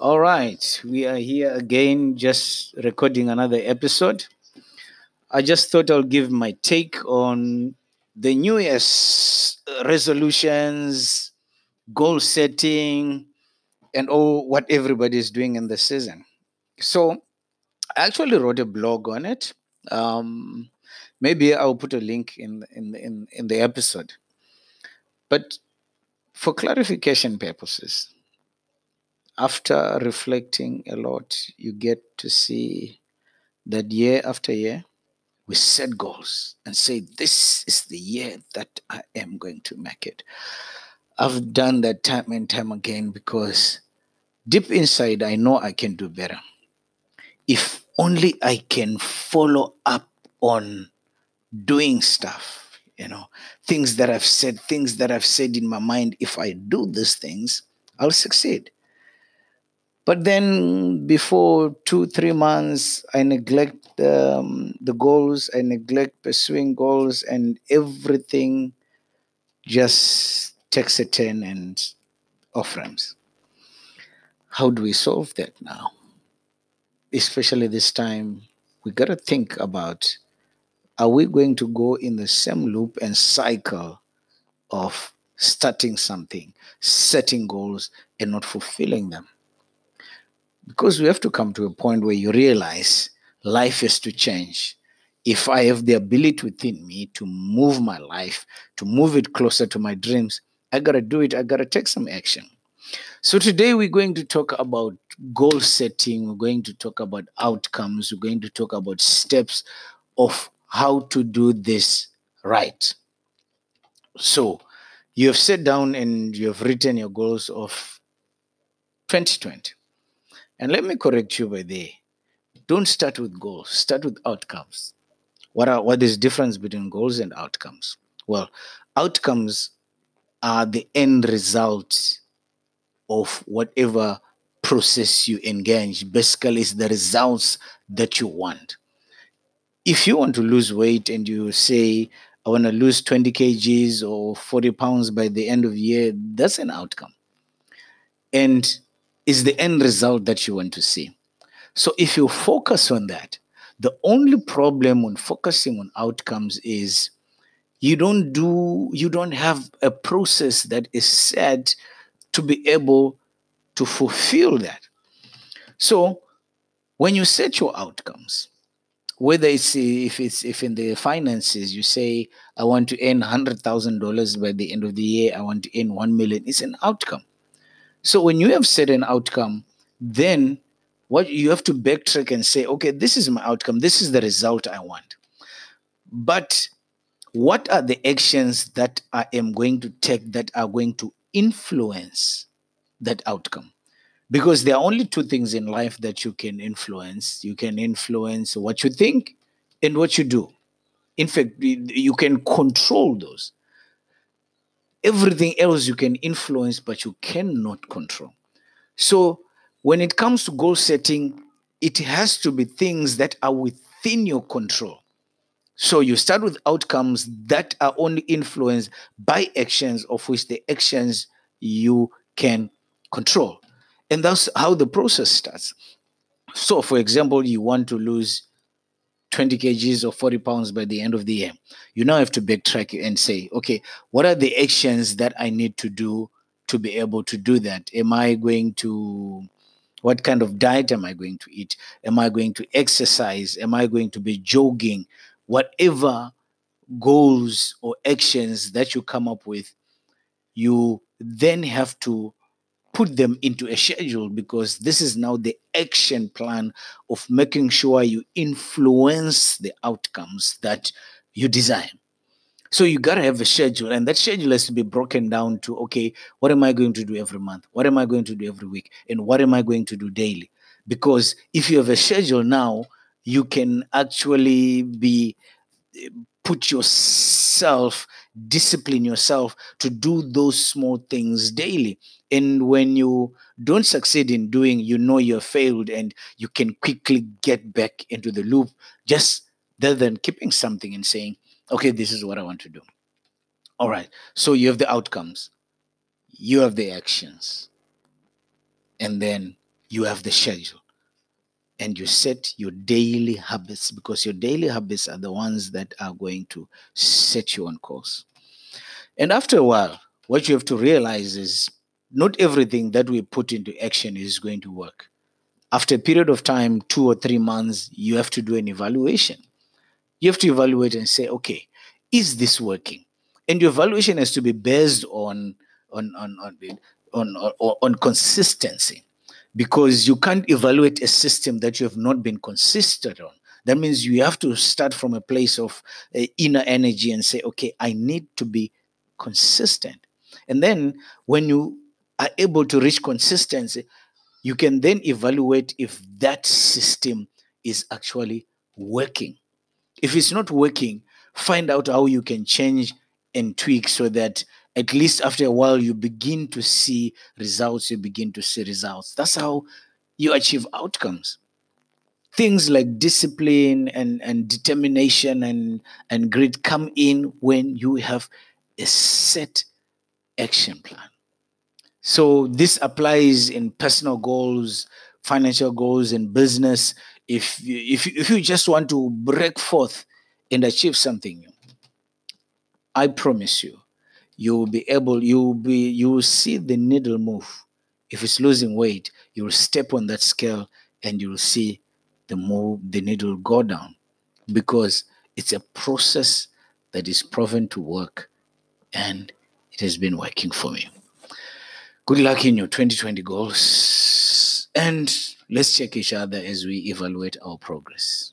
All right, we are here again, just recording another episode. I just thought I'll give my take on the New Year's resolutions, goal setting, and all what everybody is doing in the season. So, I actually wrote a blog on it. Um, maybe I'll put a link in in in, in the episode. But for clarification purposes, after reflecting a lot, you get to see that year after year, we set goals and say, This is the year that I am going to make it. I've done that time and time again because deep inside, I know I can do better. If only I can follow up on doing stuff, you know, things that I've said, things that I've said in my mind. If I do these things, I'll succeed. But then, before two, three months, I neglect um, the goals, I neglect pursuing goals, and everything just takes a turn and off ramps. How do we solve that now? Especially this time, we got to think about are we going to go in the same loop and cycle of starting something, setting goals, and not fulfilling them? Because we have to come to a point where you realize life has to change. If I have the ability within me to move my life, to move it closer to my dreams, I got to do it. I got to take some action. So today we're going to talk about goal setting. We're going to talk about outcomes. We're going to talk about steps of how to do this right. So you have sat down and you have written your goals of 2020. And let me correct you by there. Don't start with goals, start with outcomes. What are what is difference between goals and outcomes? Well, outcomes are the end result of whatever process you engage. Basically, it's the results that you want. If you want to lose weight and you say, I want to lose 20 kgs or 40 pounds by the end of the year, that's an outcome. And is the end result that you want to see. So if you focus on that, the only problem when focusing on outcomes is you don't do you don't have a process that is set to be able to fulfill that. So when you set your outcomes, whether it's if it's if in the finances you say I want to earn hundred thousand dollars by the end of the year, I want to earn one million, it's an outcome. So when you have set an outcome, then what you have to backtrack and say, okay, this is my outcome, this is the result I want. But what are the actions that I am going to take that are going to influence that outcome? Because there are only two things in life that you can influence. You can influence what you think and what you do. In fact, you can control those. Everything else you can influence, but you cannot control. So, when it comes to goal setting, it has to be things that are within your control. So, you start with outcomes that are only influenced by actions, of which the actions you can control. And that's how the process starts. So, for example, you want to lose 20 kgs or 40 pounds by the end of the year. You now have to backtrack and say, okay, what are the actions that I need to do to be able to do that? Am I going to, what kind of diet am I going to eat? Am I going to exercise? Am I going to be jogging? Whatever goals or actions that you come up with, you then have to put them into a schedule because this is now the action plan of making sure you influence the outcomes that you desire. So you got to have a schedule, and that schedule has to be broken down to okay, what am I going to do every month? What am I going to do every week? And what am I going to do daily? Because if you have a schedule now, you can actually be eh, put yourself, discipline yourself to do those small things daily. And when you don't succeed in doing, you know you're failed and you can quickly get back into the loop just rather than keeping something and saying, okay, this is what I want to do. All right. So you have the outcomes, you have the actions. And then you have the schedule and you set your daily habits because your daily habits are the ones that are going to set you on course. And after a while, what you have to realize is not everything that we put into action is going to work. After a period of time, two or three months, you have to do an evaluation. You have to evaluate and say, okay, is this working? And your evaluation has to be based on on on on, on, on, on consistency because you can't evaluate a system that you have not been consistent on. That means you have to start from a place of uh, inner energy and say, okay, I need to be consistent. And then when you are able to reach consistency, you can then evaluate if that system is actually working. If it's not working, find out how you can change and tweak so that at least after a while you begin to see results you begin to see results. That's how you achieve outcomes. Things like discipline and, and determination and, and grit come in when you have a set action plan. So this applies in personal goals financial goals in business. If you, if, you, if you just want to break forth and achieve something i promise you you will be able you will be you will see the needle move. If it's losing weight you will step on that scale and you will see the move the needle go down because it's a process that is proven to work and it has been working for me. Good luck in your 2020 goals and let's check each other as we evaluate our progress